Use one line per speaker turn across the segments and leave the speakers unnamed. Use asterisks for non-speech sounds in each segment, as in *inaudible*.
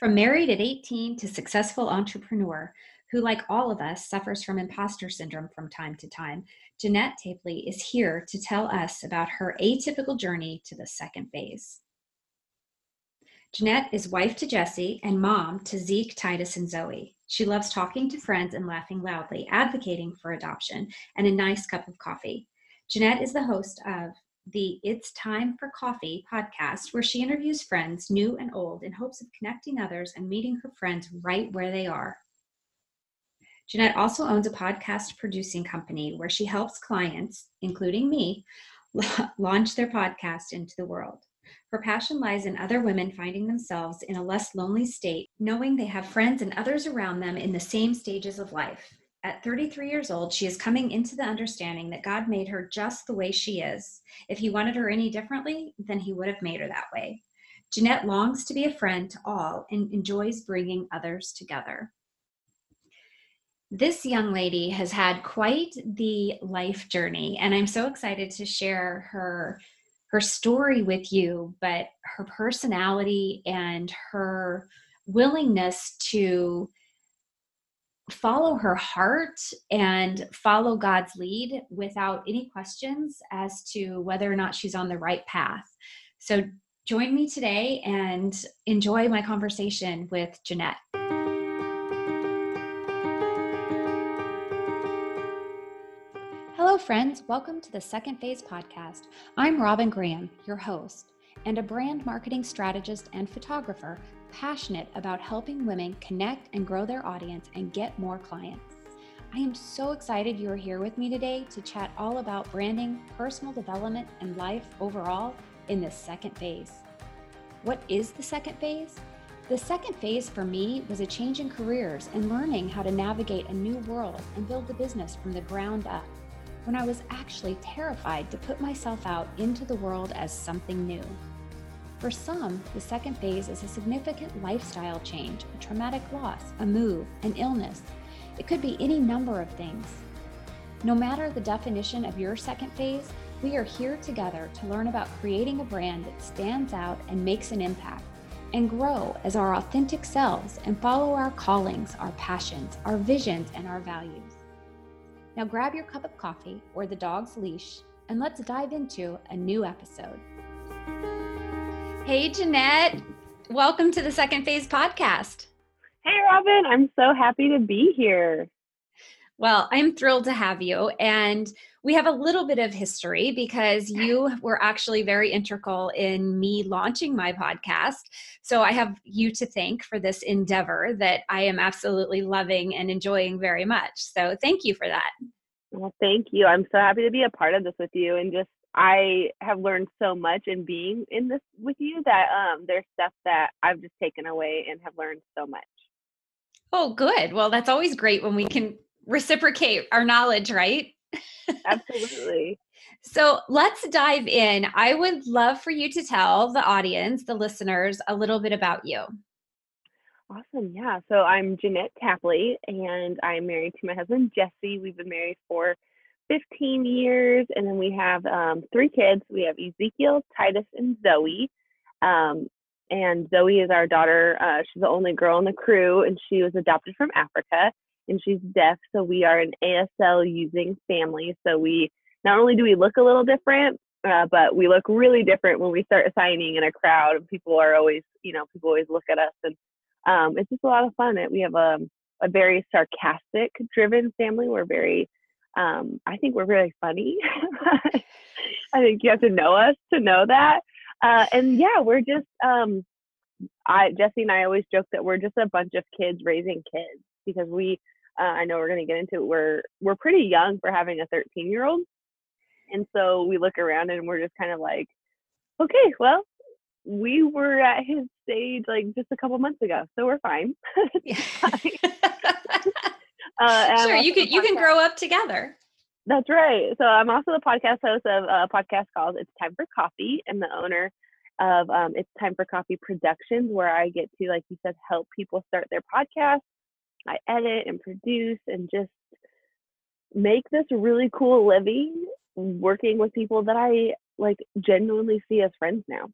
From married at 18 to successful entrepreneur who, like all of us, suffers from imposter syndrome from time to time, Jeanette Tapley is here to tell us about her atypical journey to the second phase. Jeanette is wife to Jesse and mom to Zeke, Titus, and Zoe. She loves talking to friends and laughing loudly, advocating for adoption, and a nice cup of coffee. Jeanette is the host of the It's Time for Coffee podcast, where she interviews friends, new and old, in hopes of connecting others and meeting her friends right where they are. Jeanette also owns a podcast producing company where she helps clients, including me, *laughs* launch their podcast into the world. Her passion lies in other women finding themselves in a less lonely state, knowing they have friends and others around them in the same stages of life. At 33 years old, she is coming into the understanding that God made her just the way she is. If He wanted her any differently, then He would have made her that way. Jeanette longs to be a friend to all and enjoys bringing others together. This young lady has had quite the life journey, and I'm so excited to share her her story with you, but her personality and her willingness to follow her heart and follow God's lead without any questions as to whether or not she's on the right path. So join me today and enjoy my conversation with Jeanette. Hello, friends. Welcome to the Second Phase podcast. I'm Robin Graham, your host, and a brand marketing strategist and photographer passionate about helping women connect and grow their audience and get more clients. I am so excited you are here with me today to chat all about branding, personal development, and life overall in this second phase. What is the second phase? The second phase for me was a change in careers and learning how to navigate a new world and build the business from the ground up when I was actually terrified to put myself out into the world as something new. For some, the second phase is a significant lifestyle change, a traumatic loss, a move, an illness. It could be any number of things. No matter the definition of your second phase, we are here together to learn about creating a brand that stands out and makes an impact, and grow as our authentic selves and follow our callings, our passions, our visions, and our values. Now grab your cup of coffee or the dog's leash, and let's dive into a new episode. Hey, Jeanette. Welcome to the Second Phase podcast.
Hey, Robin. I'm so happy to be here.
Well, I'm thrilled to have you. And we have a little bit of history because you were actually very integral in me launching my podcast. So I have you to thank for this endeavor that I am absolutely loving and enjoying very much. So thank you for that.
Well, thank you. I'm so happy to be a part of this with you and just I have learned so much in being in this with you that um, there's stuff that I've just taken away and have learned so much.
Oh, good. Well, that's always great when we can reciprocate our knowledge, right?
Absolutely. *laughs*
so let's dive in. I would love for you to tell the audience, the listeners, a little bit about you.
Awesome. Yeah. So I'm Jeanette Tapley and I'm married to my husband, Jesse. We've been married for 15 years. And then we have um, three kids. We have Ezekiel, Titus, and Zoe. Um, and Zoe is our daughter. Uh, she's the only girl in the crew, and she was adopted from Africa, and she's deaf. So we are an ASL using family. So we not only do we look a little different, uh, but we look really different when we start signing in a crowd. And people are always, you know, people always look at us, and um, it's just a lot of fun. We have a, a very sarcastic driven family. We're very um, I think we're really funny. *laughs* I think you have to know us to know that. Uh, and yeah, we're just, um, I Jesse and I always joke that we're just a bunch of kids raising kids because we, uh, I know we're going to get into it. We're we're pretty young for having a 13 year old, and so we look around and we're just kind of like, okay, well, we were at his stage like just a couple months ago, so we're fine. *laughs* *laughs*
Uh, sure, you can you can grow up together.
That's right. So I'm also the podcast host of a podcast called It's Time for Coffee, and the owner of um, It's Time for Coffee Productions, where I get to, like you said, help people start their podcast. I edit and produce and just make this really cool living working with people that I like genuinely see as friends now.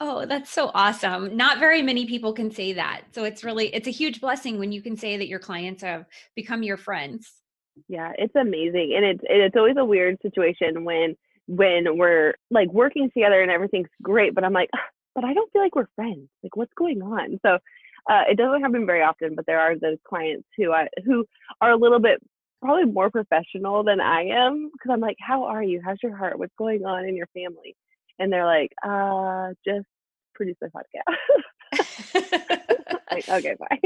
Oh, that's so awesome. Not very many people can say that. So it's really it's a huge blessing when you can say that your clients have become your friends.
Yeah, it's amazing. And it's it's always a weird situation when when we're like working together and everything's great, but I'm like, but I don't feel like we're friends. Like what's going on? So uh, it doesn't happen very often, but there are those clients who I who are a little bit probably more professional than I am because I'm like, how are you? How's your heart? What's going on in your family? And they're like, uh, just produce a podcast. *laughs* *laughs* like, okay, fine.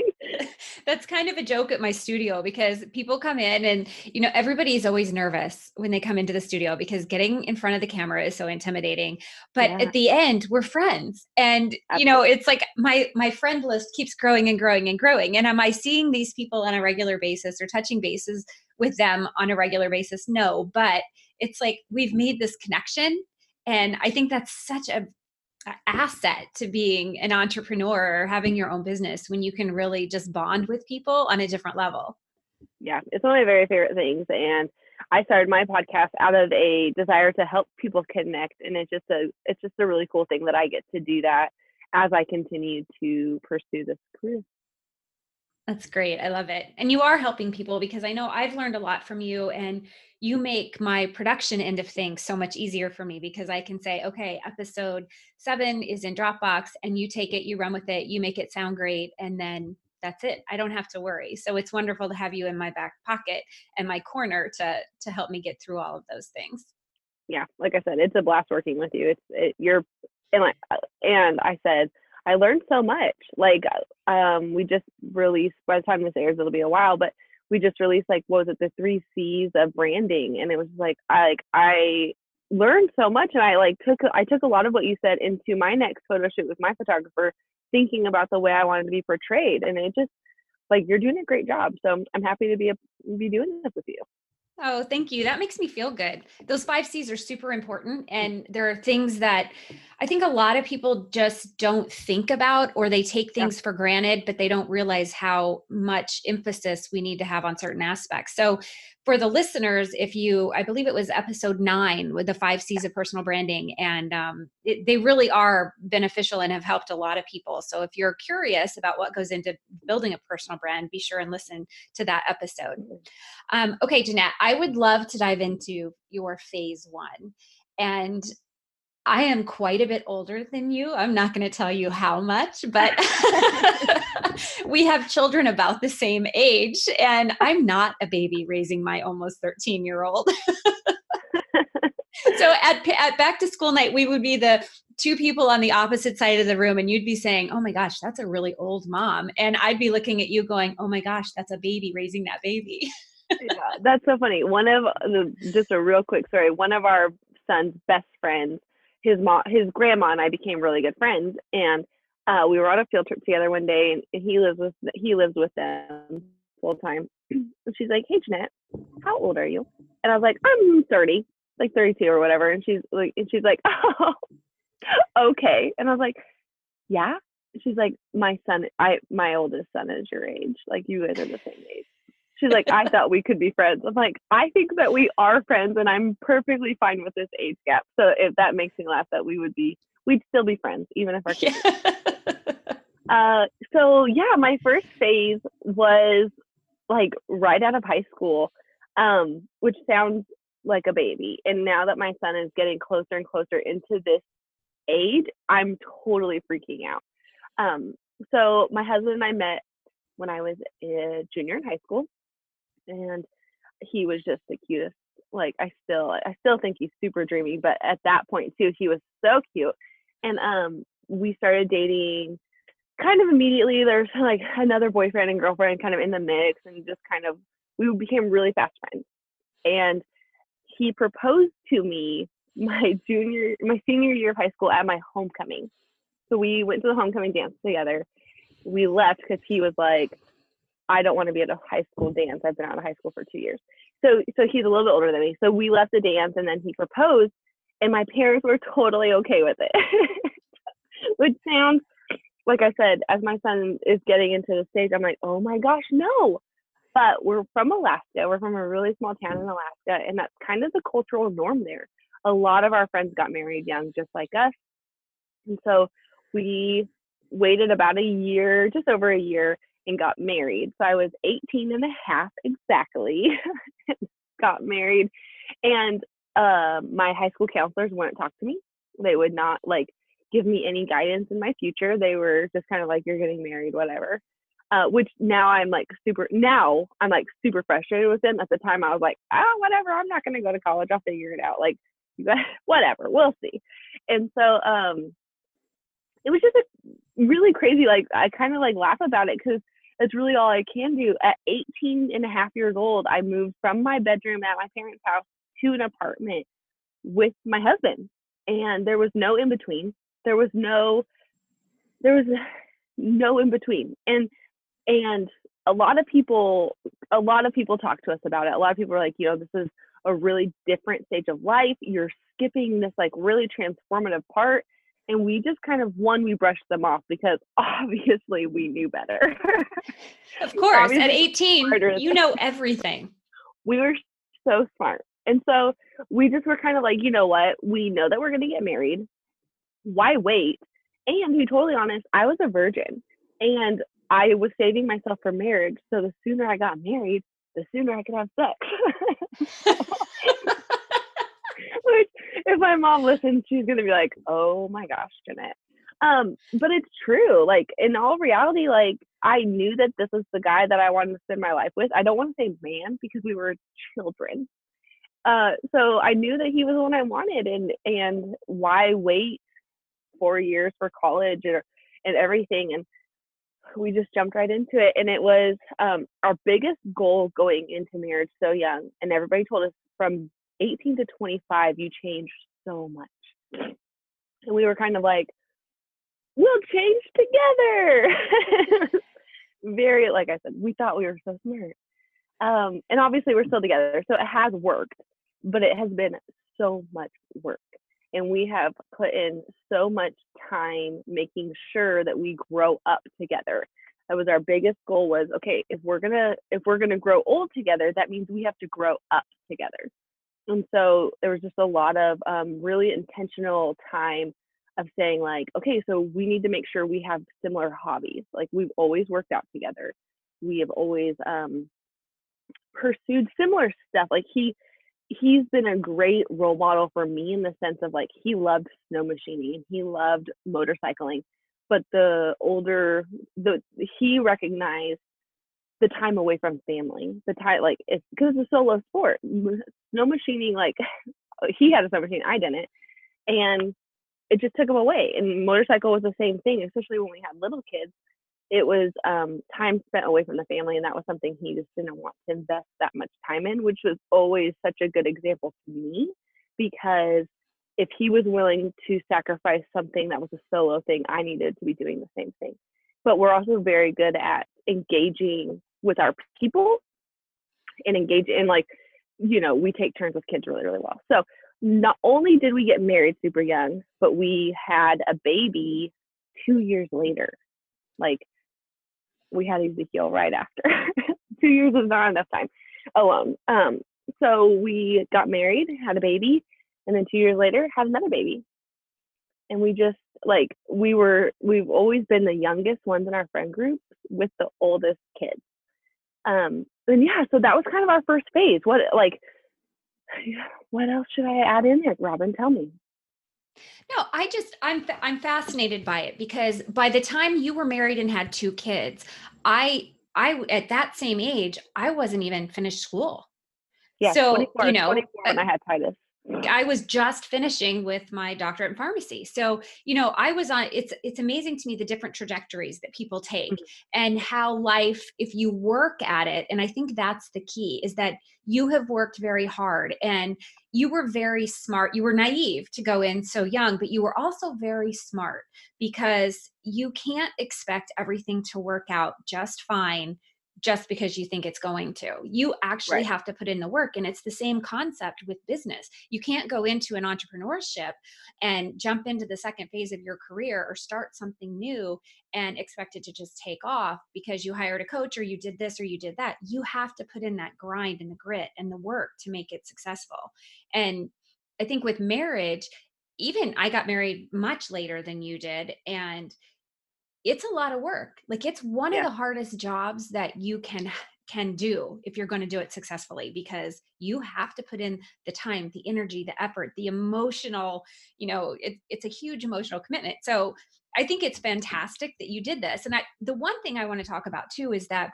That's kind of a joke at my studio because people come in and, you know, everybody is always nervous when they come into the studio because getting in front of the camera is so intimidating. But yeah. at the end, we're friends. And, Absolutely. you know, it's like my my friend list keeps growing and growing and growing. And am I seeing these people on a regular basis or touching bases with them on a regular basis? No, but it's like we've made this connection and i think that's such a asset to being an entrepreneur or having your own business when you can really just bond with people on a different level.
Yeah, it's one of my very favorite things. And I started my podcast out of a desire to help people connect. And it's just a it's just a really cool thing that I get to do that as I continue to pursue this career.
That's great. I love it. And you are helping people because I know I've learned a lot from you and you make my production end of things so much easier for me because I can say, okay, episode seven is in Dropbox and you take it, you run with it, you make it sound great, and then that's it. I don't have to worry. So it's wonderful to have you in my back pocket and my corner to to help me get through all of those things.
Yeah, like I said, it's a blast working with you. It's it, you're and like uh, and I said I learned so much. Like um we just released by the time this airs it'll be a while, but we just released like what was it the three C's of branding, and it was like I like I learned so much, and I like took I took a lot of what you said into my next photo shoot with my photographer, thinking about the way I wanted to be portrayed, and it just like you're doing a great job. So I'm happy to be a, be doing this with you.
Oh, thank you. That makes me feel good. Those five C's are super important. And there are things that I think a lot of people just don't think about or they take things yeah. for granted, but they don't realize how much emphasis we need to have on certain aspects. So for the listeners, if you, I believe it was episode nine with the five C's of personal branding, and um, it, they really are beneficial and have helped a lot of people. So if you're curious about what goes into building a personal brand, be sure and listen to that episode. Um, okay, Jeanette, I would love to dive into your phase one. And I am quite a bit older than you. I'm not going to tell you how much, but *laughs* we have children about the same age, and I'm not a baby raising my almost 13 year old. *laughs* so at, at back to school night, we would be the two people on the opposite side of the room, and you'd be saying, Oh my gosh, that's a really old mom. And I'd be looking at you going, Oh my gosh, that's a baby raising that baby.
yeah, that's so funny. One of the, just a real quick story, one of our son's best friends his mom, his grandma, and I became really good friends. And uh, we were on a field trip together one day, and he lives with he lives with them full time. *clears throat* And she's like, "Hey, Jeanette, how old are you?" And I was like, "I'm 30, like 32 or whatever." And she's like, and she's like, "Oh, *laughs* okay." And I was like, "Yeah." She's like, "My son, I my oldest son is your age. Like you guys are the same age." She's like, I thought we could be friends. I'm like, I think that we are friends and I'm perfectly fine with this age gap. So if that makes me laugh, that we would be, we'd still be friends, even if our kids. Yeah. *laughs* uh, so yeah, my first phase was like right out of high school, um, which sounds like a baby. And now that my son is getting closer and closer into this age, I'm totally freaking out. Um, so my husband and I met when I was a junior in high school and he was just the cutest like i still i still think he's super dreamy but at that point too he was so cute and um we started dating kind of immediately there's *laughs* like another boyfriend and girlfriend kind of in the mix and just kind of we became really fast friends and he proposed to me *laughs* my junior my senior year of high school at my homecoming. So we went to the homecoming dance together. We left because he was like I don't want to be at a high school dance. I've been out of high school for two years. So so he's a little bit older than me. So we left the dance and then he proposed and my parents were totally okay with it. *laughs* Which sounds like I said, as my son is getting into the stage, I'm like, oh my gosh, no. But we're from Alaska. We're from a really small town in Alaska, and that's kind of the cultural norm there. A lot of our friends got married young, just like us. And so we waited about a year, just over a year, and got married. So I was 18 and a half exactly, *laughs* got married. And uh, my high school counselors wouldn't talk to me. They would not like give me any guidance in my future. They were just kind of like, you're getting married, whatever. Uh, which now I'm like super, now I'm like super frustrated with them. At the time, I was like, oh, whatever, I'm not going to go to college. I'll figure it out. Like, *laughs* whatever, we'll see. And so, um, it was just a really crazy, like, I kind of like laugh about it because that's really all I can do. At 18 and a half years old, I moved from my bedroom at my parents' house to an apartment with my husband. And there was no in between. There was no, there was *sighs* no in between. And, and a lot of people, a lot of people talk to us about it. A lot of people are like, you know, this is a really different stage of life. You're skipping this like really transformative part and we just kind of one we brushed them off because *laughs* obviously we knew better.
Of *laughs* course at 18 you know *laughs* everything.
We were so smart and so we just were kind of like you know what? We know that we're going to get married. Why wait? And to be totally honest i was a virgin and i was saving myself for marriage so the sooner i got married the sooner i could have sex *laughs* Which, if my mom listens, she's gonna be like, "Oh my gosh, Jeanette." Um, but it's true. Like in all reality, like I knew that this was the guy that I wanted to spend my life with. I don't want to say man because we were children. Uh, so I knew that he was the one I wanted, and and why wait four years for college or and everything, and we just jumped right into it. And it was um, our biggest goal going into marriage so young, and everybody told us from 18 to 25, you change so much. And we were kind of like, we'll change together. *laughs* Very, like I said, we thought we were so smart. Um, and obviously, we're still together. So it has worked, but it has been so much work. And we have put in so much time making sure that we grow up together. That was our biggest goal was okay, if we're gonna if we're gonna grow old together, that means we have to grow up together and so there was just a lot of um, really intentional time of saying like okay so we need to make sure we have similar hobbies. Like we've always worked out together. We have always um, pursued similar stuff. Like he he's been a great role model for me in the sense of like he loved snow machining and he loved motorcycling but the older the he recognized the time away from family the time like it's because it's a solo sport snow machining like *sighs* he had a snow machine i didn't and it just took him away and motorcycle was the same thing especially when we had little kids it was um, time spent away from the family and that was something he just didn't want to invest that much time in which was always such a good example to me because if he was willing to sacrifice something that was a solo thing i needed to be doing the same thing. But we're also very good at engaging with our people and engage in like you know we take turns with kids really really well. So not only did we get married super young but we had a baby two years later. Like we had ezekiel right after. *laughs* Two years is not enough time. Alone um so we got married had a baby and then two years later had another baby. And we just like we were we've always been the youngest ones in our friend group with the oldest kids um and yeah so that was kind of our first phase. What like *sighs* what else should i add in there? Robin tell me.
No i just i'm i'm fascinated by it because by the time you were married and had two kids i i at that same age i wasn't even finished school.
Yeah so you know when i had titus
I was just finishing with my doctorate in pharmacy. So, you know, I was on it's it's amazing to me the different trajectories that people take mm-hmm. and how life if you work at it and I think that's the key is that you have worked very hard and you were very smart. You were naive to go in so young, but you were also very smart because you can't expect everything to work out just fine just because you think it's going to. You actually right. have to put in the work. And it's the same concept with business. You can't go into an entrepreneurship and jump into the second phase of your career or start something new and expect it to just take off because you hired a coach or you did this or you did that. You have to put in that grind and the grit and the work to make it successful. And I think with marriage, even I got married much later than you did. And it's a lot of work. Like it's one yeah. of the hardest jobs that you can can do if you're going to do it successfully because you have to put in the time the energy the effort the emotional you know it, it's a huge emotional commitment so i think it's fantastic that you did this and I, the one thing i want to talk about too is that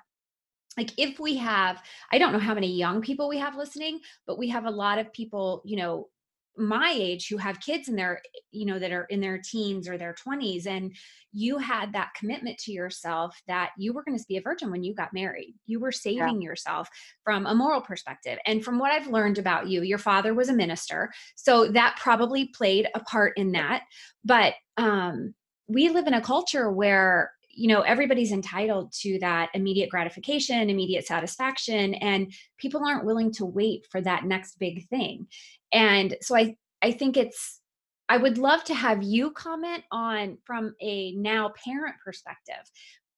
like if we have i don't know how many young people we have listening but we have a lot of people you know my age who have kids in their you know that are in their teens or their 20s and you had that commitment to yourself that you were going to be a virgin when you got married. You were saving yeah. yourself from a moral perspective and from what i've learned about you your father was a minister so that probably played a part in that but um we live in a culture where you know everybody's entitled to that immediate gratification immediate satisfaction and people aren't willing to wait for that next big thing and so i i think it's i would love to have you comment on from a now parent perspective.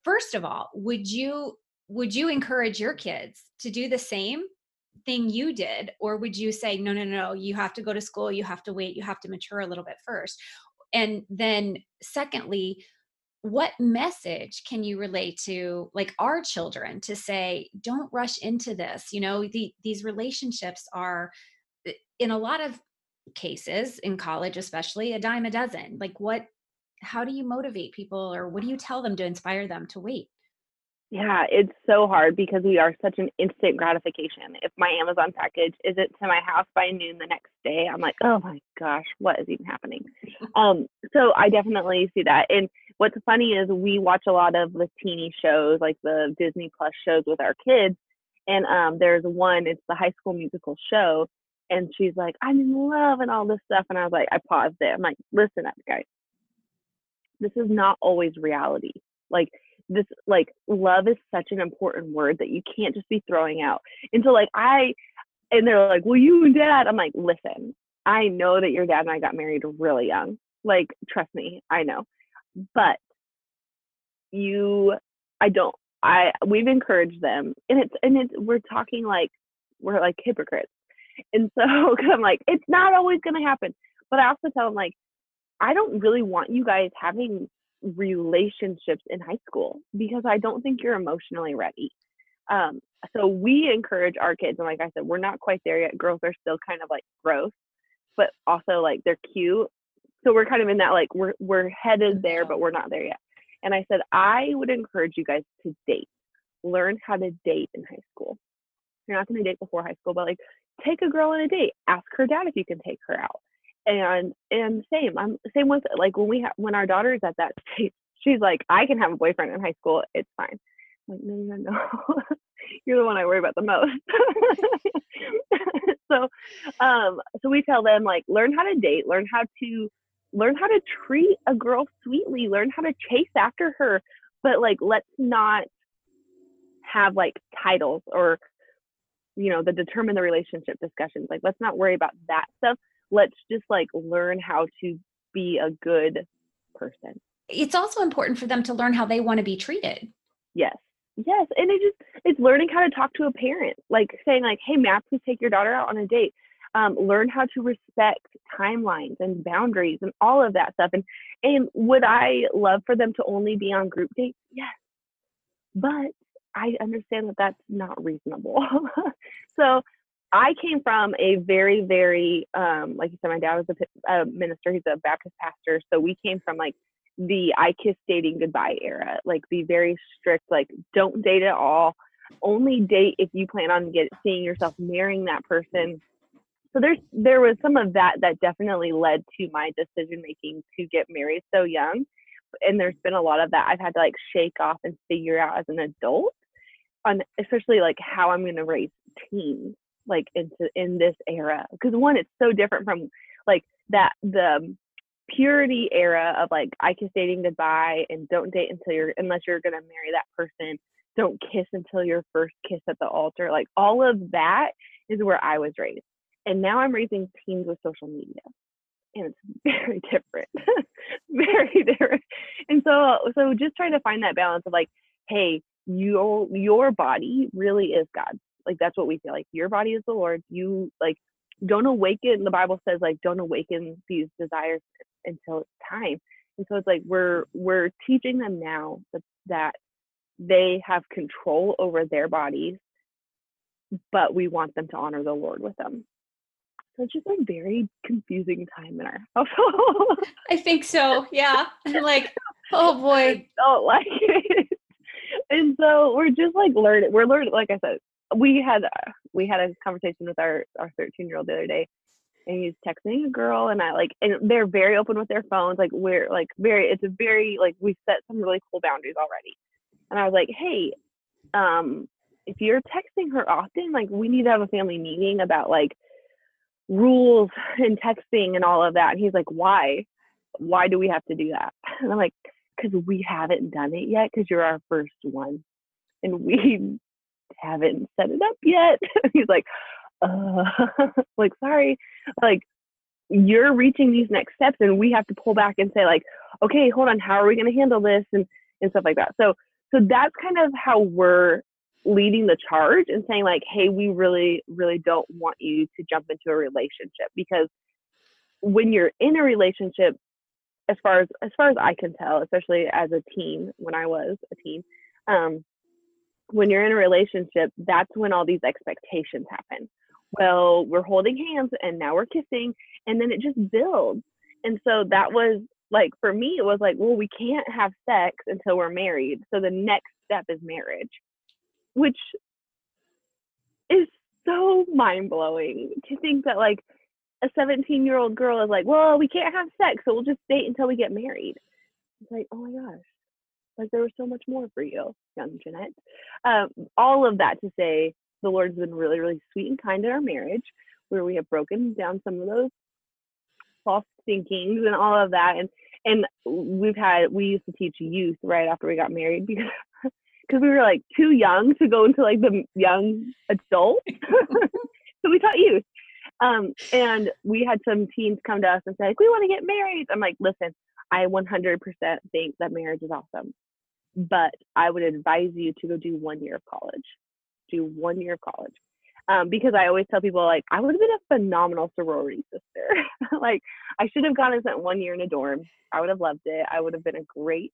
First of all would you would you encourage your kids to do the same thing you did? Or would you say no no no you have to go to school you have to wait you have to mature a little bit first. And then secondly what message can you relate to like our children to say don't rush into this you know the, these relationships are in a lot of cases in college especially a dime a dozen like what how do you motivate people or what do you tell them to inspire them to wait
yeah, it's so hard because we are such an instant gratification. If my Amazon package isn't to my house by noon the next day, I'm like, oh my gosh, what is even happening? *laughs* um, so I definitely see that. And what's funny is we watch a lot of the teeny shows, like the Disney Plus shows with our kids. And um, there's one, it's the High School Musical show. And she's like, I'm in love and all this stuff. And I was like, I paused it. I'm like, listen up, guys. This is not always reality. Like this like love is such an important word that you can't just be throwing out. And so like I and they're like, Well you and dad, I'm like, listen, I know that your dad and I got married really young. Like, trust me, I know. But you I don't I we've encouraged them and it's and it's we're talking like we're like hypocrites. And so *laughs* because I'm like, it's not always gonna happen. But I also tell them like, I don't really want you guys having relationships in high school because I don't think you're emotionally ready. Um, so we encourage our kids, and like I said, we're not quite there yet. Girls are still kind of like gross, but also like they're cute. So we're kind of in that like we're we're headed there, but we're not there yet. And I said I would encourage you guys to date, learn how to date in high school. You're not going to date before high school, but like take a girl on a date. Ask her dad if you can take her out. And and same i'm same with like when we have when our daughter's at that *laughs* stage she's like i can have a boyfriend in high school it's fine. I'm like no no no. *laughs* You're the one i worry about the most. *laughs* So um so we tell them like learn how to date learn how to learn how to treat a girl sweetly learn how to chase after her but like let's not have like titles or you know the determine the relationship discussions like let's not worry about that stuff. Let's just like learn how to be a good person.
It's also important for them to learn how they want to be treated.
Yes. Yes and it just it's learning how to talk to a parent like saying like hey may please take your daughter out on a date. Um, learn how to respect timelines and boundaries and all of that stuff and and would i love for them to only be on group dates? Yes. But i understand that that's not reasonable *laughs* so I came from a very, very, um, like you said, my dad was a, a, minister. He's a Baptist pastor. So we came from like the I kiss dating goodbye era, like the very strict, like don't date at all. Only date if you plan on get seeing yourself marrying that person. So there's there was some of that that definitely led to my decision making to get married so young. And there's been a lot of that I've had to like shake off and figure out as an adult on especially like how I'm going to raise teens like into in this era because one it's so different from like that the um, purity era of like I kiss dating goodbye and don't date until you're unless you're gonna marry that person. Don't kiss until your first kiss at the altar. Like all of that is where I was raised. And now I'm raising teens with social media. And it's *laughs* very different. *laughs* very different. And so so just trying to find that balance of like, hey, your your body really is God's like that's what we feel like your body is the lord. You like don't awaken the bible says like don't awaken these desires until it's time. And so it's like we're we're teaching them now that, that they have control over their bodies but we want them to honor the lord with them. So it's just a very confusing time in our *laughs* household.
I think so yeah. I'm *laughs* like oh boy.
I don't like it and so we're just like learning we're learning like i said we had we had a conversation with our our 13 year old the other day and he's texting a girl and I like and they're very open with their phones like we're like very it's a very like we set some really cool boundaries already. And I was like hey um if you're texting her often like we need to have a family meeting about like rules and texting and all of that. And he's like why? Why do we have to do that? And I'm like because we haven't done it yet because you're our first one and we haven't set it up yet. *laughs* He's like uh *laughs* like sorry like you're reaching these next steps and we have to pull back and say like okay hold on how are we going to handle this and and stuff like that. So so that's kind of how we're leading the charge and saying like hey we really really don't want you to jump into a relationship because when you're in a relationship as far as as far as i can tell especially as a teen when i was a teen um when you're in a relationship that's when all these expectations happen well, we're holding hands and now we're kissing. And then it just builds. And so that was like, for me, it was like, well, we can't have sex until we're married. So the next step is marriage, which is so mind blowing to think that like a 17 year old girl is like, well, we can't have sex. So we'll just date until we get married. It's like, oh my gosh, like there was so much more for you, young Jeanette. Um, all of that to say, the Lord's been really, really sweet and kind in our marriage, where we have broken down some of those false thinkings and all of that. And and we've had we used to teach youth right after we got married *laughs* because because we were like too young to go into like the young adult. *laughs* so we taught youth. Um, and we had some teens come to us and say, like, we want to get married. I'm like, listen, I 100% think that marriage is awesome, but I would advise you to go do one year of college do one year of college. Um, because I always tell people like I would have been a phenomenal sorority sister. *laughs* like I should have gone and spent one year in a dorm. I would have loved it. I would have been a great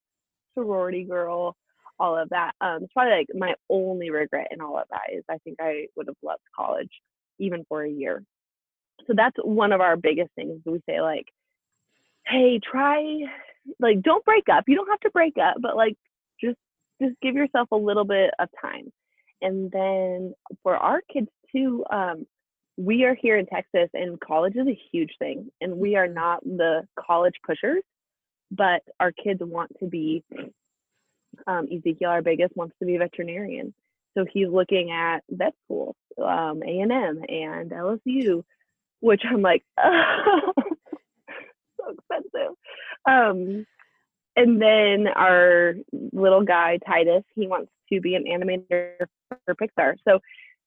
sorority girl. All of that. Um, it's probably like my only regret in all of that is I think I would have loved college even for a year. So that's one of our biggest things. We say like, hey, try like don't break up. You don't have to break up, but like just just give yourself a little bit of time and then for our kids too, um, we are here in Texas and college is a huge thing. And we are not the college pushers, but our kids want to be, um, Ezekiel, our biggest, wants to be a veterinarian. So he's looking at vet schools, um, A&M and LSU, which I'm like, oh, *laughs* so expensive. Um, and then our little guy Titus, he wants to be an animator for Pixar. So,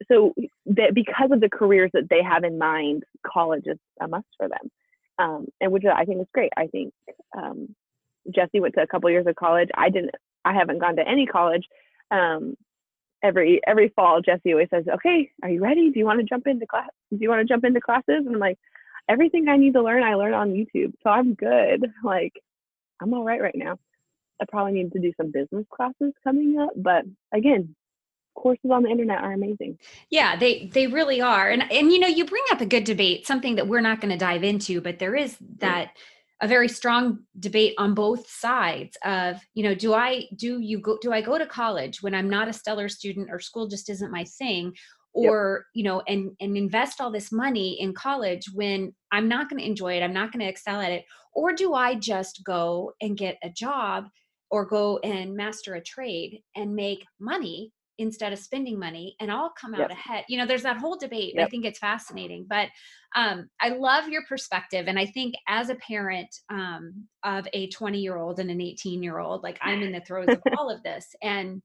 so that because of the careers that they have in mind, college is a must for them, um, and which I think is great. I think um, Jesse went to a couple years of college. I didn't. I haven't gone to any college. Um, every every fall, Jesse always says, "Okay, are you ready? Do you want to jump into class? Do you want to jump into classes?" And I'm like, "Everything I need to learn, I learn on YouTube, so I'm good. *laughs* Like, I'm all right right now." I probably need to do some business classes coming up, but again, courses on the internet are amazing.
Yeah, they they really are. And and you know, you bring up a good debate, something that we're not going to dive into, but there is mm. that a very strong debate on both sides of, you know, do I do you go do I go to college when I'm not a stellar student or school just isn't my thing or yep. you know and and invest all this money in college when i'm not going to enjoy it i'm not going to excel at it or do i just go and get a job or go and master a trade and make money instead of spending money and I'll come out yep. ahead. You know, there's that whole debate. Yep. I think it's fascinating, but um, I love your perspective. And I think as a parent um, of a 20 year old and an 18 year old, like I'm in the throes of all of this. And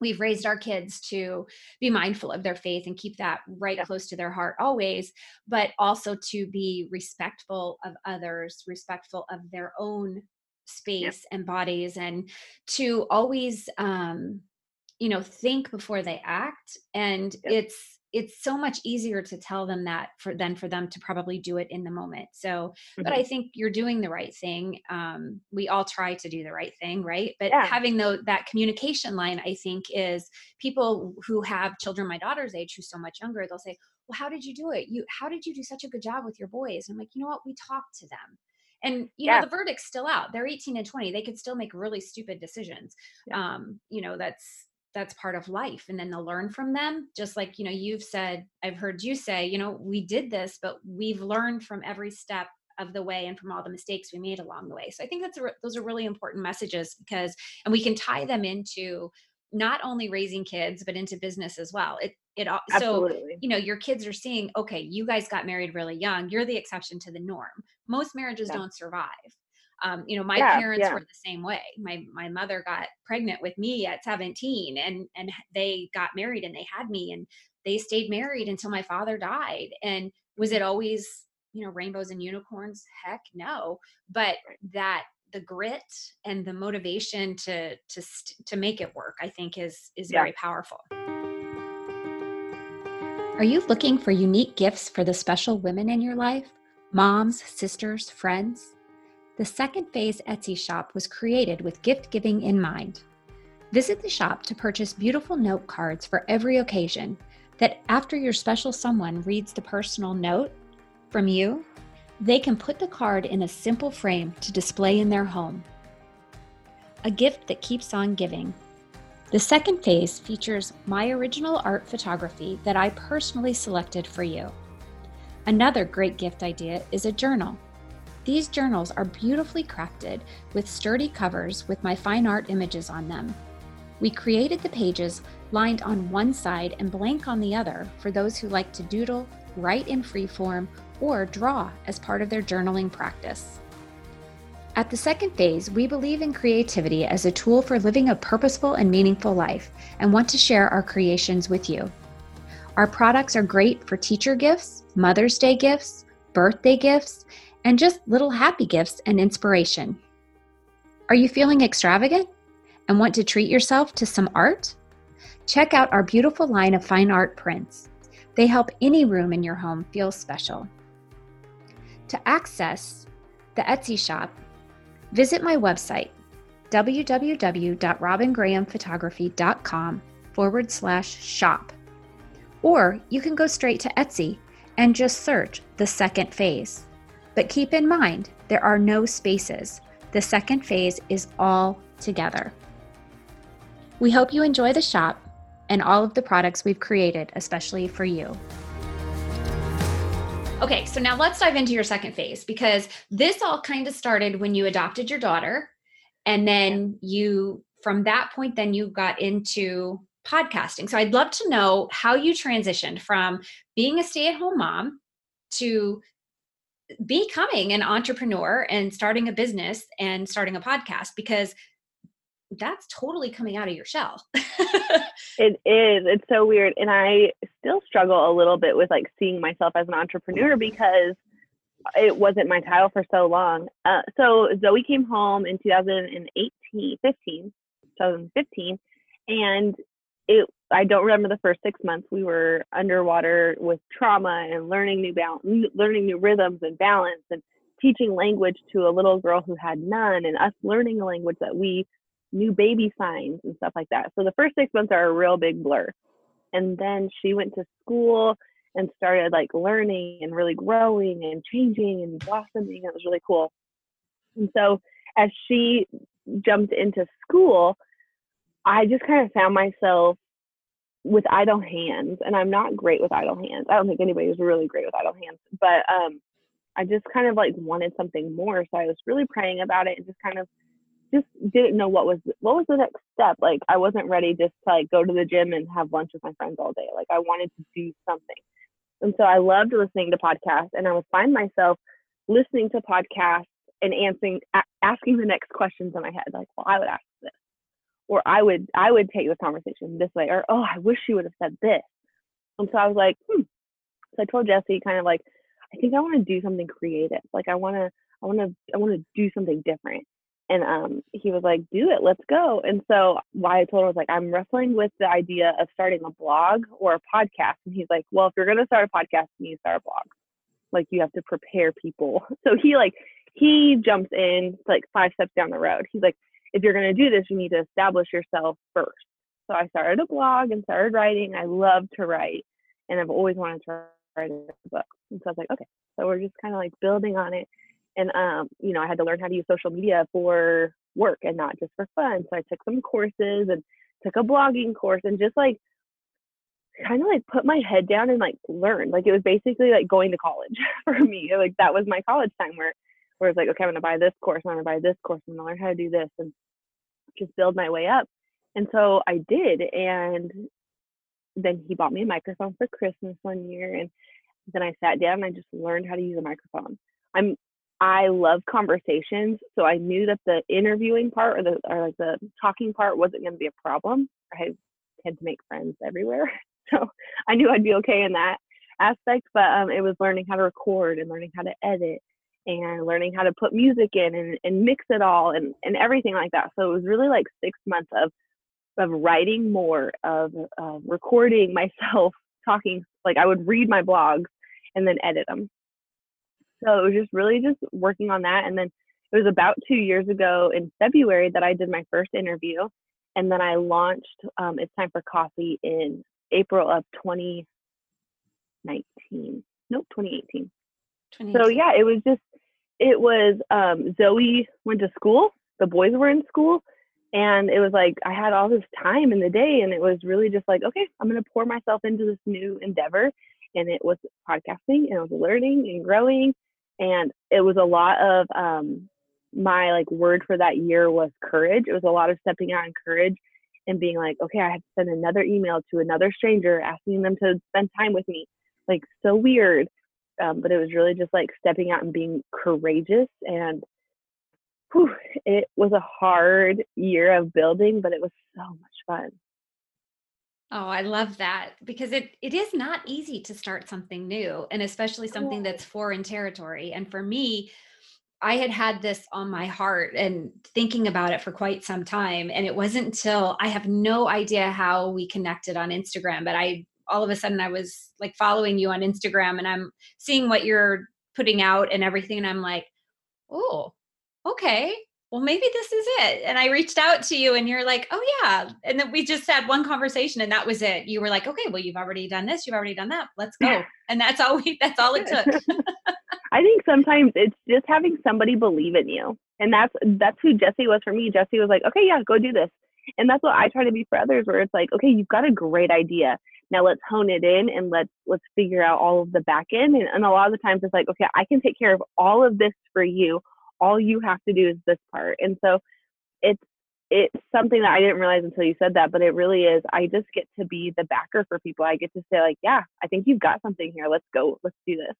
we've raised our kids to be mindful of their faith and keep that right close to their heart always, but also to be respectful of others, respectful of their own space and bodies and to always um you know think before they act and yep. it's it's so much easier to tell them that for than for them to probably do it in the moment so mm-hmm. but i think you're doing the right thing um, we all try to do the right thing right but yeah. having though that communication line i think is people who have children my daughter's age who's so much younger they'll say well how did you do it you how did you do such a good job with your boys and i'm like you know what we talked to them and you yeah. know the verdict's still out they're 18 and 20 they could still make really stupid decisions yeah. um you know that's that's part of life and then they'll learn from them just like you know you've said i've heard you say you know we did this but we've learned from every step of the way and from all the mistakes we made along the way. So i think that's a, those are really important messages because and we can tie them into not only raising kids but into business as well. It it so you know your kids are seeing okay you guys got married really young. You're the exception to the norm. Most marriages yeah. don't survive um, you know my yeah, parents yeah. were the same way. My my mother got pregnant with me at 17 and and they got married and they had me and they stayed married until my father died. And was it always you know rainbows and unicorns? Heck no. But that the grit and the motivation to to to make it work i think is is yeah. very powerful. Are you looking for unique gifts for the special women in your life? Moms sisters friends the second phase Etsy shop was created with gift giving in mind. Visit the shop to purchase beautiful note cards for every occasion that after your special someone reads the personal note from you, they can put the card in a simple frame to display in their home. A gift that keeps on giving. The second phase features my original art photography that I personally selected for you. Another great gift idea is a journal these journals are beautifully crafted with sturdy covers with my fine art images on them. We created the pages lined on one side and blank on the other for those who like to doodle, write in freeform, or draw as part of their journaling practice. At the second phase, we believe in creativity as a tool for living a purposeful and meaningful life and want to share our creations with you. Our products are great for teacher gifts, Mother's Day gifts, birthday gifts, and just little happy gifts and inspiration. Are you feeling extravagant and want to treat yourself to some art? Check out our beautiful line of fine art prints. They help any room in your home feel special. To access the Etsy shop, visit my website www.robingrahamphotography.com forward slash shop. Or you can go straight to Etsy and just search the second phase. But keep in mind, there are no spaces. The second phase is all together. We hope you enjoy the shop and all of the products we've created, especially for you. Okay, so now let's dive into your second phase because this all kind of started when you adopted your daughter. And then you, from that point, then you got into podcasting. So I'd love to know how you transitioned from being a stay at home mom to becoming an entrepreneur and starting a business and starting a podcast because that's totally coming out of your shell. *laughs*
it is. It's so weird. And I still struggle a little bit with like seeing myself as an entrepreneur because it wasn't my title for so long. Uh, so Zoe came home in 2018, 15, 2015, and it I don't remember the first six months. We were underwater with trauma and learning new balance, learning new rhythms and balance, and teaching language to a little girl who had none, and us learning a language that we knew baby signs and stuff like that. So the first six months are a real big blur. And then she went to school and started like learning and really growing and changing and blossoming. It was really cool. And so as she jumped into school, I just kind of found myself with idle hands, and I'm not great with idle hands. I don't think anybody's really great with idle hands, but um, I just kind of like wanted something more. So I was really praying about it and just kind of just didn't know what was what was the next step. Like I wasn't ready just to like go to the gym and have lunch with my friends all day. Like I wanted to do something. And so I loved listening to podcasts and I would find myself listening to podcasts and answering asking the next questions in my head. Like, well, I would ask this or I would I would take the conversation this way, or oh, I wish she would have said this. And so I was like, hmm. So I told Jesse kind of like, I think I want to do something creative. Like I want to I want to I want to do something different. And um, he was like, "Do it, let's go." And so why I told him was like, "I'm wrestling with the idea of starting a blog or a podcast." And he's like, "Well, if you're gonna start a podcast, you need to start a blog. Like you have to prepare people." *laughs* So he like he jumps in like five steps down the road. He's like, "If you're gonna do this, you need to establish yourself first. So I started a blog and started writing. I love to write, and I've always wanted to write a book. And so I was like, okay. So we're just kind of like building on it and um, you know, I had to learn how to use social media for work and not just for fun. So I took some courses and took a blogging course and just like kind of like put my head down and like learn. Like it was basically like going to college *laughs* for me. Like that was my college time where where it's like, okay, I'm gonna buy this course, I'm gonna buy this course, I'm gonna learn how to do this and just build my way up. And so I did and then he bought me a microphone for Christmas one year and then I sat down and I just learned how to use a microphone. I'm I love conversations, so I knew that the interviewing part or the or like the talking part wasn't to be a problem. I tend to make friends everywhere, *laughs* so I knew I'd be okay in that aspect. But um, it was learning how to record and learning how to edit and learning how to put music in and, and mix it all and, and everything like that. So it was really like six months of of writing more, of uh, recording *laughs* myself talking. Like I would read my blogs and then edit them so it was just really just working on that. And then it was about two years ago in February that I did my first interview. And then I launched um, It's Time for Coffee in April of 2019. Nope, 2018. 2018. So yeah, it was just, it was um, Zoe went to school, the boys were in school. And it was like I had all this time in the day, and it was really just like, okay, I'm to pour myself into this new endeavor. And it was podcasting, and it was learning and growing and it was a lot of um, my like word for that year was courage it was a lot of stepping out in courage and being like okay i have to send another email to another stranger asking them to spend time with me like so weird um, but it was really just like stepping out and being courageous and whew, it was a hard year of building but it was so much fun
Oh, I love that because it it is not easy to start something new and especially something that's foreign territory. And for me, I had had this on my heart and thinking about it for quite some time and it wasn't until I have no idea how we connected on Instagram, but I all of a sudden I was like following you on Instagram and I'm seeing what you're putting out and everything and I'm like, "Oh, okay well, maybe this is it. And I reached out to you and you're like, oh, yeah. And then we just had one conversation and that was it. You were like, okay, well, you've already done this. You've already done that. Let's go. And that's all we, that's all it took. *laughs*
I think sometimes it's just having somebody believe in you. And that's, that's who Jesse was for me. Jesse was like, okay, yeah, go do this. And that's what I try to be for others where it's like, okay, you've got a great idea. Now let's hone it in and let's, let's figure out all of the back end. And, and a lot of the times it's like, okay, I can take care of all of this for you all you have to do is this part. And so it's it's something that I didn't realize until you said that, but it really is. I just get to be the backer for people. I get to say, like, yeah, I think you've got something here. Let's go. Let's do this.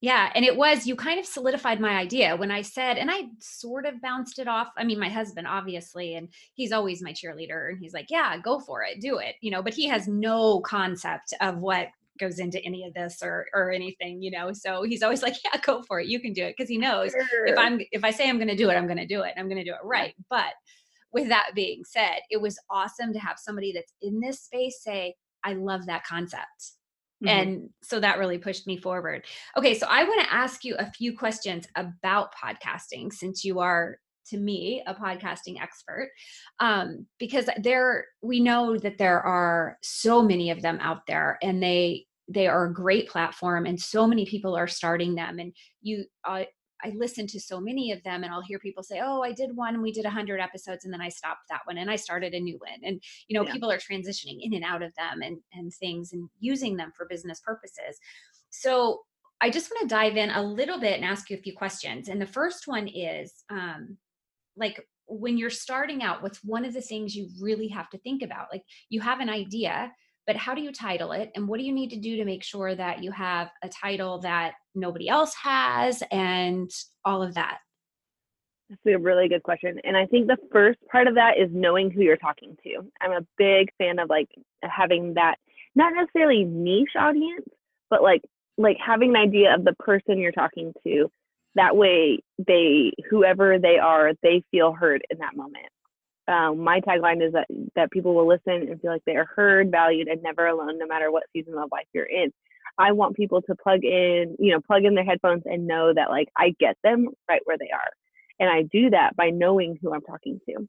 Yeah. And it was, you kind of solidified my idea when I said, and I sort of bounced it off. I mean, my husband, obviously, and he's always my cheerleader. And he's like, yeah, go for it, do it, you know, but he has no concept of what goes into any of this or or anything you know so he's always *laughs* like yeah go for it you can do it because he knows sure. if i'm if i say i'm going to do it i'm going to do it i'm going to do it right but with that being said it was awesome to have somebody that's in this space say i love that concept Mm-hmm. And so that really pushed me forward. Okay, so I want to ask you a few questions about podcasting since you are to me a podcasting expert um, because there we know that there are so many of them out there and they they are a great platform and so many people are starting them and you uh, I listen to so many of them and I'll hear people say, "Oh, I did one and we did 100 episodes and then I stopped that one and I started a new one." And you know, yeah. people are transitioning in and out of them and and things and using them for business purposes. So, I just want to dive in a little bit and ask you a few questions. And the first one is um like when you're starting out, what's one of the things you really have to think about? Like you have an idea, but how do you title it? And what do you need to do to make sure that you have a title that nobody else has and all of that?
That's a really good question and i think the first part of that is knowing who you're talking to. I'm a big fan of like having that not necessarily niche audience but like like having an idea of the person you're talking to. That way they whoever they are they feel heard in that moment um, my tagline is that that people will listen and feel like they are heard valued and never alone no matter what season of life you're in. I want people to plug in you know plug in their headphones and know that like i get them right where they are. And i do that by knowing who i'm talking to.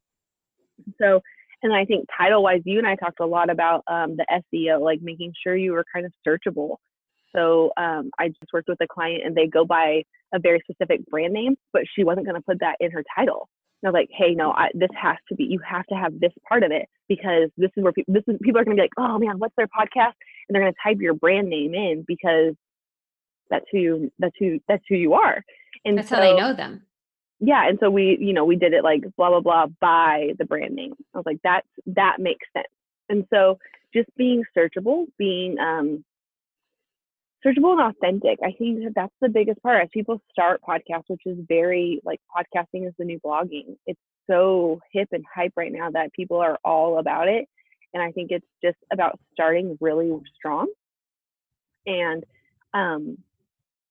So and i think title wise you and i talked a lot about um, the seo like making sure you were kind of searchable. So um, I just worked with a client and they go by a very specific brand name, but she wasn't going to put that in her title. Was like, hey, no, I, this has to be, you have to have this part of it because this is where people, this is, people are going to be like, oh man, what's their podcast? And they're going to type your brand name in because that's who, you, that's who, that's who you are.
And that's so, how they know them.
Yeah. And so we, you know, we did it like blah, blah, blah by the brand name. I was like, that's, that makes sense. And so just being searchable, being, um, searchable and authentic. I think that that's the biggest part. As people start podcasts, which is very like podcasting is the new blogging. It's so hip and hype right now that people are all about it. And I think it's just about starting really strong. And um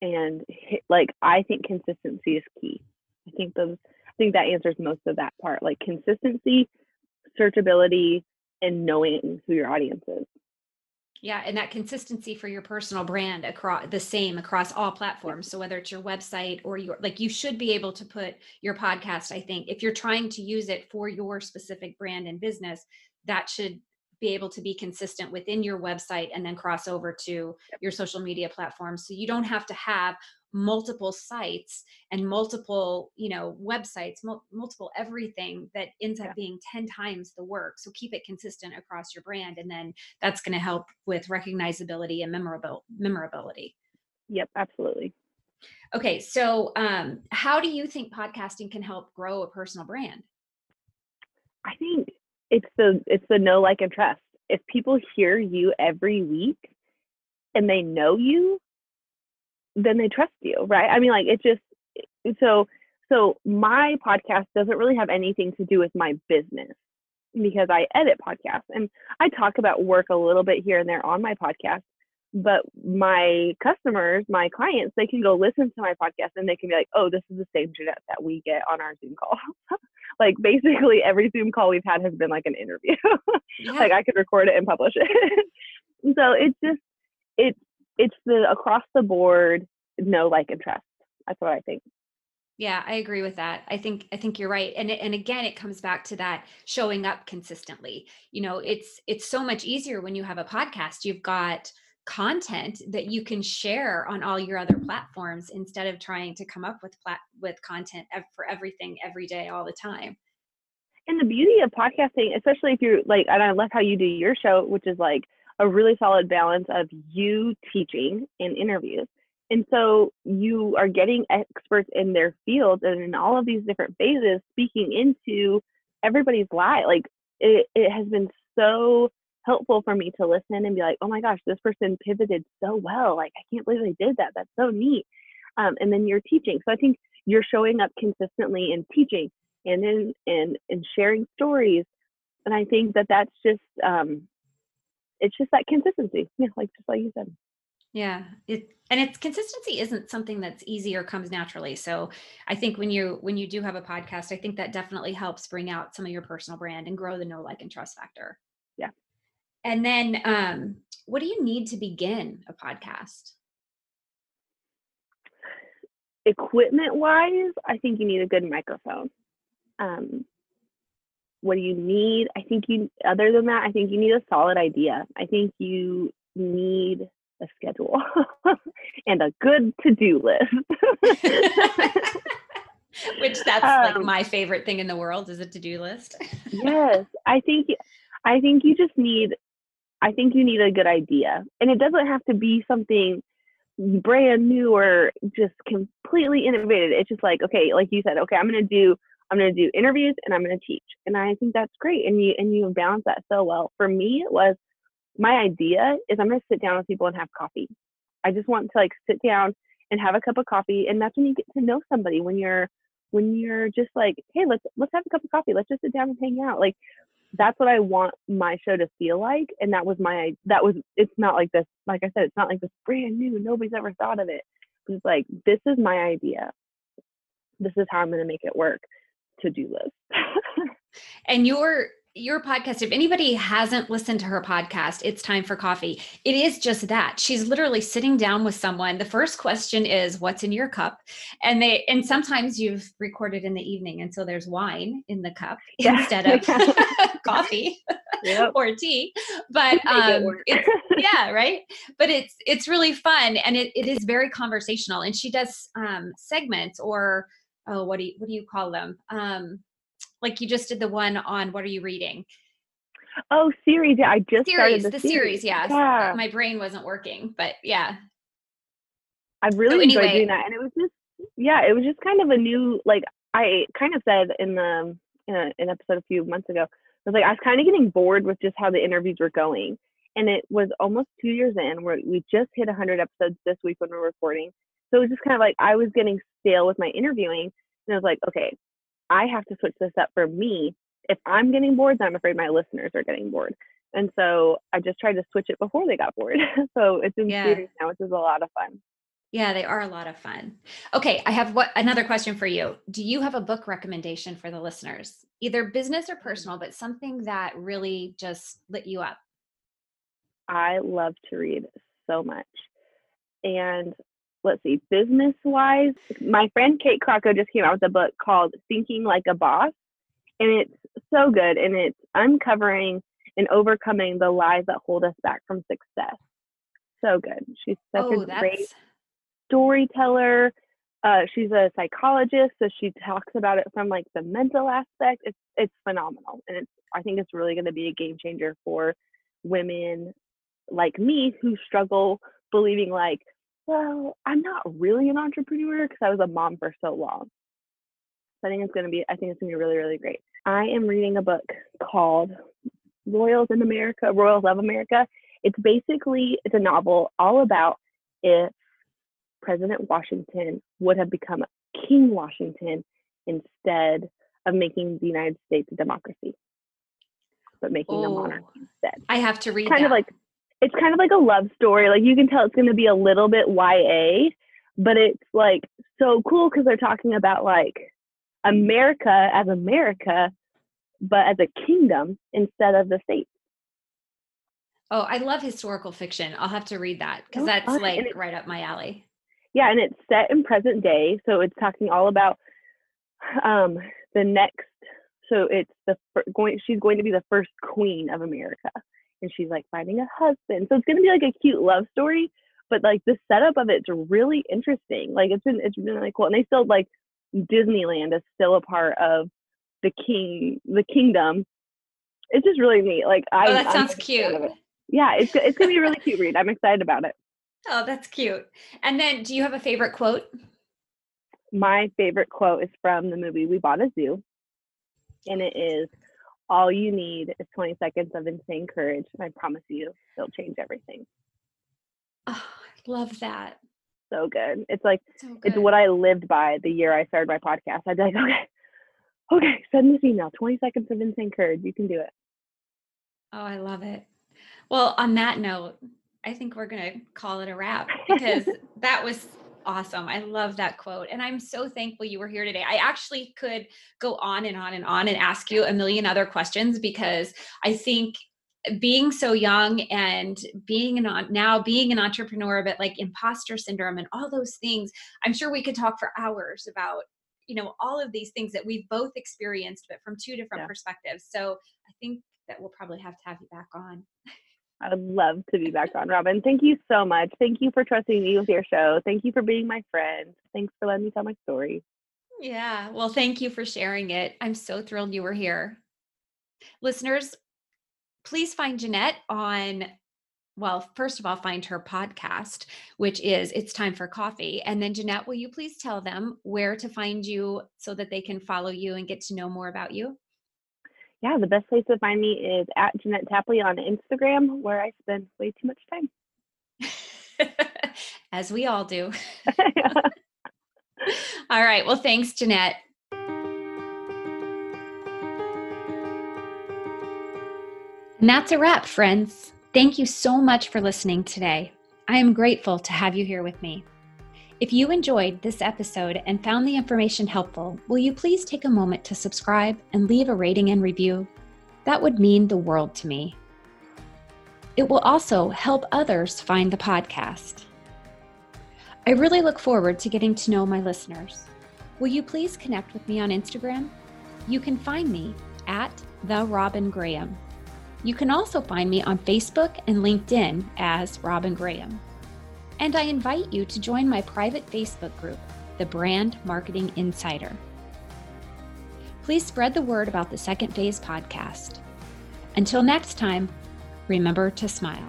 and hit, like I think consistency is key. I think those I think that answers most of that part. Like consistency, searchability, and knowing who your audience is.
Yeah, and that consistency for your personal brand across the same across all platforms. So whether it's your website or your like you should be able to put your podcast, I think, if you're trying to use it for your specific brand and business, that should be able to be consistent within your website and then cross over to your social media platforms. So you don't have to have multiple sites and multiple you know websites mul- multiple everything that ends up being 10 times the work. So keep it consistent across your brand and then that's going to help with recognizability and memorable memorability.
Yep absolutely.
Okay so um, how do you think podcasting can help grow a personal brand?
I think it's the it's the know like and trust. If people hear you every week and they know you then they trust you, right? I mean, like it just so so my podcast doesn't really have anything to do with my business because I edit podcasts and I talk about work a little bit here and there on my podcast. But my customers, my clients, they can go listen to my podcast and they can be like, oh, this is the same Jeanette that we get on our Zoom call. *laughs* like basically every Zoom call we've had has been like an interview. *laughs* yeah. Like I could record it and publish it. *laughs* so it's just it's it's the across the board no like and trust. That's what i think.
Yeah i agree with that. I think i think you're right and and again it comes back to that showing up consistently. You know it's it's so much easier when you have a podcast. You've got content that you can share on all your other platforms instead of trying to come up with plat- with content for everything every day all the time.
And the beauty of podcasting especially if you're like and i love how you do your show which is like a really solid balance of you teaching in interviews. And so you are getting experts in their fields and in all of these different phases speaking into everybody's life. Like it, it has been so helpful for me to listen and be like, oh my gosh, this person pivoted so well. Like, I can't believe they did that. That's so neat. Um, and then you're teaching. So I think you're showing up consistently in teaching and in and and sharing stories. And I think that that's just um, it's just that consistency. Yeah, like just like you said.
Yeah, it and it's consistency isn't something that's easy or comes naturally. So I think when you when you do have a podcast, I think that definitely helps bring out some of your personal brand and grow the know like and trust factor.
Yeah.
And then um what do you need to begin a podcast?
Equipment wise, I think you need a good microphone. Um, what do you need? I think you, other than that, I think you need a solid idea. I think you need a schedule *laughs* and a good to do list. *laughs*
Which that's um, like my favorite thing in the world is a to do list.
yes. I think, I think you just need, I think you need a good idea. And it doesn't have to be something brand new or just completely innovative. It's just like, okay, like you said, okay, I'm going to do I'm going to do interviews and I'm going to teach. And I think that's great. And you, and you balance that so well. For me, it was my idea is I'm going to sit down with people and have coffee. I just want to like sit down and have a cup of coffee. And that's when you get to know somebody when you're, when you're just like, Hey, let's, let's have a cup of coffee. Let's just sit down and hang out. Like that's what I want my show to feel like. And that was my, that was, it's not like this, like I said, it's not like this brand new, nobody's ever thought of it. It's like, this is my idea this is how I'm going to make it work to do list. *laughs*
and your your podcast, if anybody hasn't listened to her podcast, it's time for coffee. It is just that. She's literally sitting down with someone. The first question is, What's in your cup? And they, and sometimes you've recorded in the evening. And so there's wine in the cup *laughs* yeah. instead of *laughs* coffee yep. or tea. But um, it's, yeah, right. But it's, it's really fun and it, it is very conversational. And she does um, segments or, oh, what do you, what do you call them? Um, like you just did the one on what are you reading?
Oh, series. Yeah, I just
series.
The,
the, series. yeah. yeah. My brain wasn't working, but yeah.
I really so enjoyed doing that, and it was just yeah, it was just kind of a new like I kind of said in the in a, an episode a few months ago. I was like I was kind of getting bored with just how the interviews were going, and it was almost two years in where we just hit 100 episodes this week when we're recording. So it was just kind of like I was getting stale with my interviewing, and I was like, okay, I have to switch this up for me. If I'm getting bored, then I'm afraid my listeners are getting bored. And so I just tried to switch it before they got bored. *laughs* so it's in yeah. series now, which is a lot of fun.
Yeah, they are a lot of fun. Okay, I have what another question for you. Do you have a book recommendation for the listeners? Either business or mm. personal, but something that really just lit you up.
I love to read so much. And let's see, business wise, my friend Kate Crocco just came out with a book called Thinking Like a Boss. And it's so good. And it's uncovering and overcoming the lies that hold us back from success. So good. She's such oh, a that's... great storyteller. Uh, she's a psychologist, so she talks about it from like the mental aspect. It's it's phenomenal, and it's I think it's really going to be a game changer for women like me who struggle believing like well, I'm not really an entrepreneur because I was a mom for so long. So I think it's going to be, I think it's going to be really, really great. I am reading a book called Royals in America, Royals of America. It's basically, it's a novel all about if President Washington would have become King Washington instead of making the United States a democracy, but making oh, a monarchy instead.
I have to read
kind
that.
of like it's kind of like a love story. Like you can tell it's going to be a little bit YA, but it's like so cool because they're talking about like America as America, but as a kingdom instead of the states.
Oh, I love historical fiction. I'll have to read that because oh, that's like it, right up my alley.
Yeah, and it's set in present day, so it's talking all about um the next. So it's the going. She's going to be the first queen of America and she's like finding a husband. So it's gonna be like a cute love story, but like the setup of it's really interesting. Like it's been it's been really cool. And they still like Disneyland is still a part of the king the kingdom. It's just really neat. Like I
Oh, that I'm sounds cute.
Yeah, it's it's gonna be a really cute read. *laughs* I'm excited about it.
Oh, that's cute. And then do you have a favorite quote?
My favorite quote is from the movie We Bought a Zoo. And it is all you need is 20 seconds of insane courage. And I promise you, it'll change everything.
Oh, I love that.
So good. It's like, so good. it's what I lived by the year I started my podcast. I'd be like, *laughs* okay, okay, send this email 20 seconds of insane courage. You can do it.
Oh, I love it. Well, on that note, I think we're going to call it a wrap because *laughs* that was awesome. I love that quote. And I'm so thankful you were here today. I actually could go on and on and on and ask you a million other questions because I think being so young and being an now being an entrepreneur but like imposter syndrome and all those things i'm sure we could talk for hours about you know all of these things that we've both experienced but from two different yeah. perspectives so i think that we'll probably have to have you back on
I would love to be back on, Robin. Thank you so much. Thank you for trusting me with your show. Thank you for being my friend. Thanks for letting me tell my story.
Yeah. Well, thank you for sharing it. I'm so thrilled you were here. Listeners, please find Jeanette on, well, first of all, find her podcast, which is It's Time for Coffee. And then, Jeanette, will you please tell them where to find you so that they can follow you and get to know more about you?
Yeah, the best place to find me is at Jeanette Tapley on Instagram, where I spend way too much
time. *laughs* As we all do. *laughs* *laughs* all right. Well, thanks, Jeanette. And that's a wrap, friends. Thank you so much for listening today. I am grateful to have you here with me. If you enjoyed this episode and found the information helpful, will you please take a moment to subscribe and leave a rating and review? That would mean the world to me. It will also help others find the podcast. I really look forward to getting to know my listeners. Will you please connect with me on Instagram? You can find me at the Robin Graham. You can also find me on Facebook and LinkedIn as Robin Graham. And I invite you to join my private Facebook group, The Brand Marketing Insider. Please spread the word about the Second Phase podcast. Until next time, remember to smile.